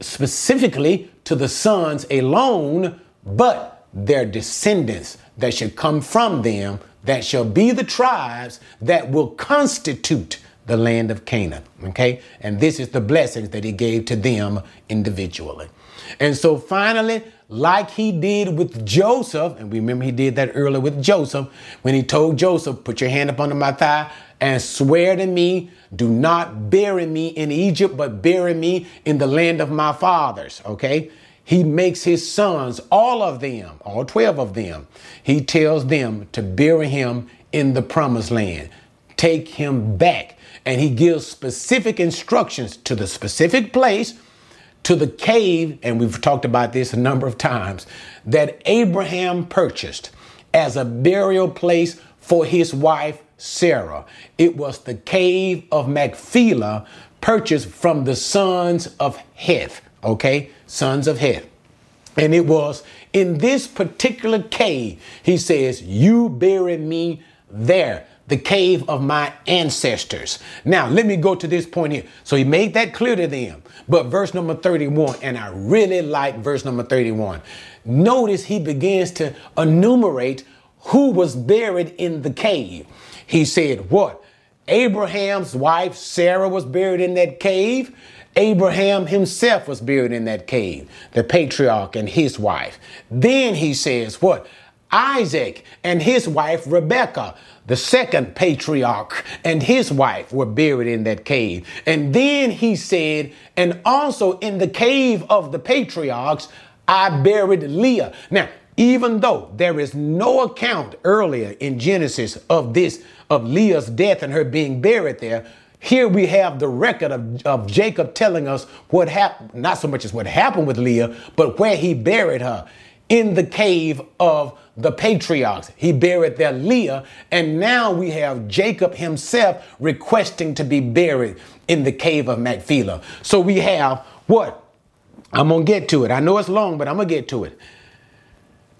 S1: specifically to the sons alone, but their descendants that should come from them that shall be the tribes that will constitute the land of Canaan. Okay? And this is the blessings that he gave to them individually. And so finally, like he did with Joseph, and remember he did that earlier with Joseph, when he told Joseph, Put your hand up under my thigh and swear to me, do not bury me in Egypt, but bury me in the land of my fathers. Okay? He makes his sons, all of them, all 12 of them, he tells them to bury him in the promised land. Take him back. And he gives specific instructions to the specific place, to the cave, and we've talked about this a number of times, that Abraham purchased as a burial place for his wife Sarah. It was the cave of Machpelah purchased from the sons of Heth okay, sons of Heth. And it was in this particular cave, he says, You bury me there, the cave of my ancestors. Now, let me go to this point here. So he made that clear to them. But verse number 31, and I really like verse number 31. Notice he begins to enumerate who was buried in the cave. He said, What? Abraham's wife Sarah was buried in that cave. Abraham himself was buried in that cave, the patriarch and his wife. Then he says, What? Isaac and his wife Rebekah, the second patriarch, and his wife were buried in that cave. And then he said, And also in the cave of the patriarchs, I buried Leah. Now, even though there is no account earlier in Genesis of this, of Leah's death and her being buried there, here we have the record of, of Jacob telling us what happened, not so much as what happened with Leah, but where he buried her in the cave of the patriarchs. He buried there Leah, and now we have Jacob himself requesting to be buried in the cave of Machpelah. So we have what? I'm going to get to it. I know it's long, but I'm going to get to it.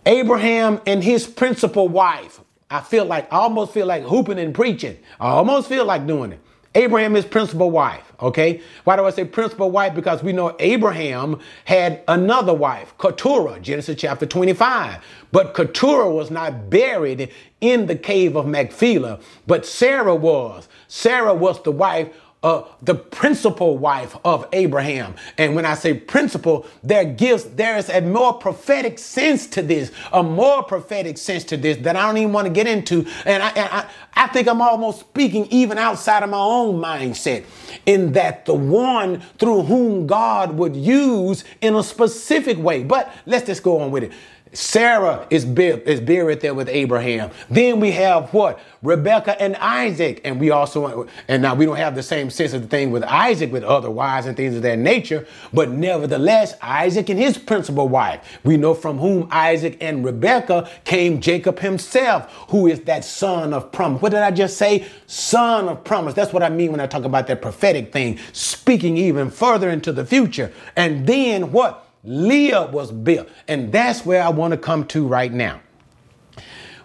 S1: Abraham and his principal wife. I feel like, I almost feel like hooping and preaching. I almost feel like doing it. Abraham is principal wife, okay? Why do I say principal wife? Because we know Abraham had another wife, Keturah, Genesis chapter 25. But Keturah was not buried in the cave of Machpelah, but Sarah was. Sarah was the wife uh, the principal wife of Abraham. And when I say principal, there gives there is a more prophetic sense to this, a more prophetic sense to this that I don't even want to get into. And I, and I, I think I'm almost speaking even outside of my own mindset, in that the one through whom God would use in a specific way. But let's just go on with it. Sarah is, buried, is buried there with Abraham. Then we have what? Rebecca and Isaac. And we also, and now we don't have the same sense of the thing with Isaac with other wives and things of that nature. But nevertheless, Isaac and his principal wife. We know from whom Isaac and Rebecca came Jacob himself, who is that son of promise. What did I just say? Son of promise. That's what I mean when I talk about that prophetic thing, speaking even further into the future. And then what? Leah was built. And that's where I want to come to right now.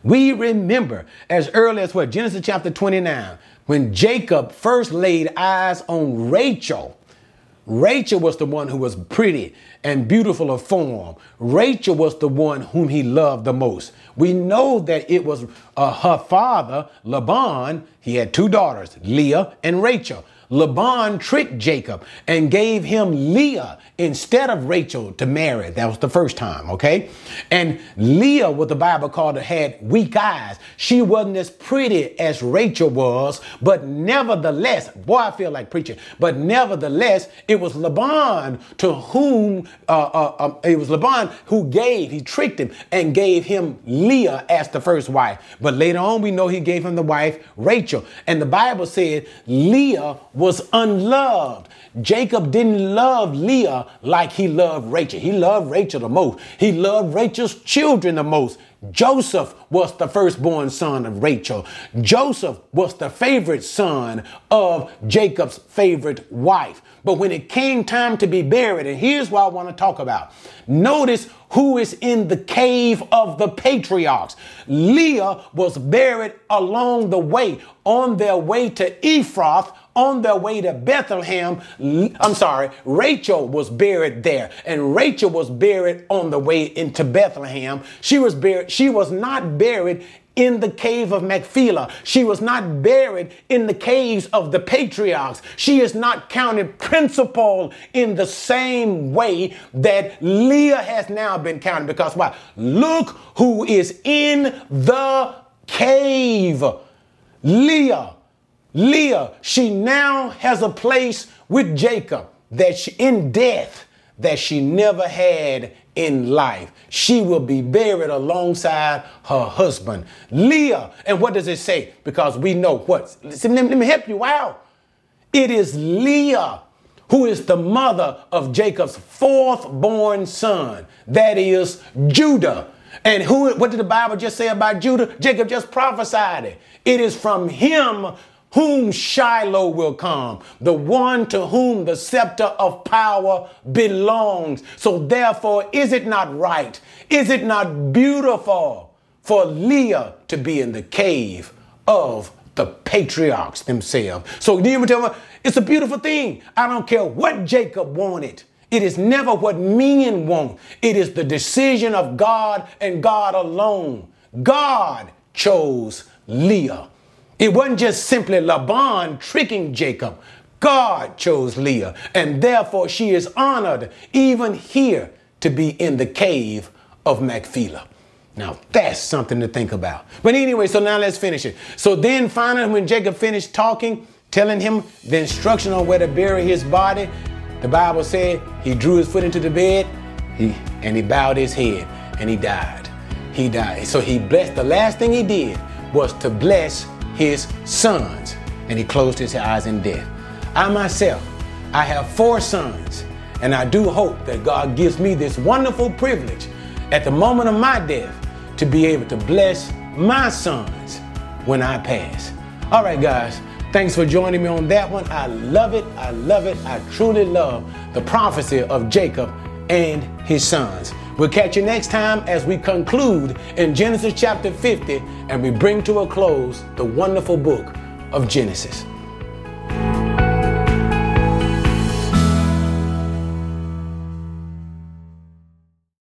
S1: We remember as early as what? Genesis chapter 29, when Jacob first laid eyes on Rachel. Rachel was the one who was pretty and beautiful of form. Rachel was the one whom he loved the most. We know that it was uh, her father, Laban. He had two daughters, Leah and Rachel. Laban tricked Jacob and gave him Leah instead of Rachel to marry. That was the first time, okay? And Leah, what the Bible called her, had weak eyes. She wasn't as pretty as Rachel was, but nevertheless, boy, I feel like preaching, but nevertheless, it was Laban to whom, uh, uh, uh, it was Laban who gave, he tricked him and gave him Leah as the first wife. But later on, we know he gave him the wife Rachel. And the Bible said Leah was unloved. Jacob didn't love Leah like he loved Rachel. He loved Rachel the most. He loved Rachel's children the most. Joseph was the firstborn son of Rachel. Joseph was the favorite son of Jacob's favorite wife. But when it came time to be buried, and here's what I want to talk about. Notice who is in the cave of the patriarchs. Leah was buried along the way, on their way to Ephrath on their way to Bethlehem. I'm sorry, Rachel was buried there, and Rachel was buried on the way into Bethlehem. She was buried, she was not buried in the cave of Machpelah. She was not buried in the caves of the patriarchs. She is not counted principal in the same way that Leah has now been counted. Because why? Look who is in the cave. Leah Leah, she now has a place with Jacob that she, in death that she never had in life. She will be buried alongside her husband. Leah, and what does it say? Because we know what. Listen, let me help you out. It is Leah who is the mother of Jacob's fourth born son, that is Judah. And who what did the Bible just say about Judah? Jacob just prophesied it. It is from him whom Shiloh will come, the one to whom the scepter of power belongs. So therefore, is it not right? Is it not beautiful for Leah to be in the cave of the patriarchs themselves? So do you tell me? It's a beautiful thing. I don't care what Jacob wanted. It is never what men want. It is the decision of God and God alone. God chose Leah. It wasn't just simply Laban tricking Jacob. God chose Leah, and therefore she is honored even here to be in the cave of Machpelah. Now that's something to think about. But anyway, so now let's finish it. So then finally, when Jacob finished talking, telling him the instruction on where to bury his body, the Bible said he drew his foot into the bed he, and he bowed his head and he died. He died. So he blessed, the last thing he did was to bless his sons. and he closed his eyes in death. I myself, I have four sons, and I do hope that God gives me this wonderful privilege at the moment of my death to be able to bless my sons when I pass. All right, guys, thanks for joining me on that one. I love it. I love it. I truly love the prophecy of Jacob and his sons. We'll catch you next time as we conclude in Genesis chapter 50 and we bring to a close the wonderful book of Genesis.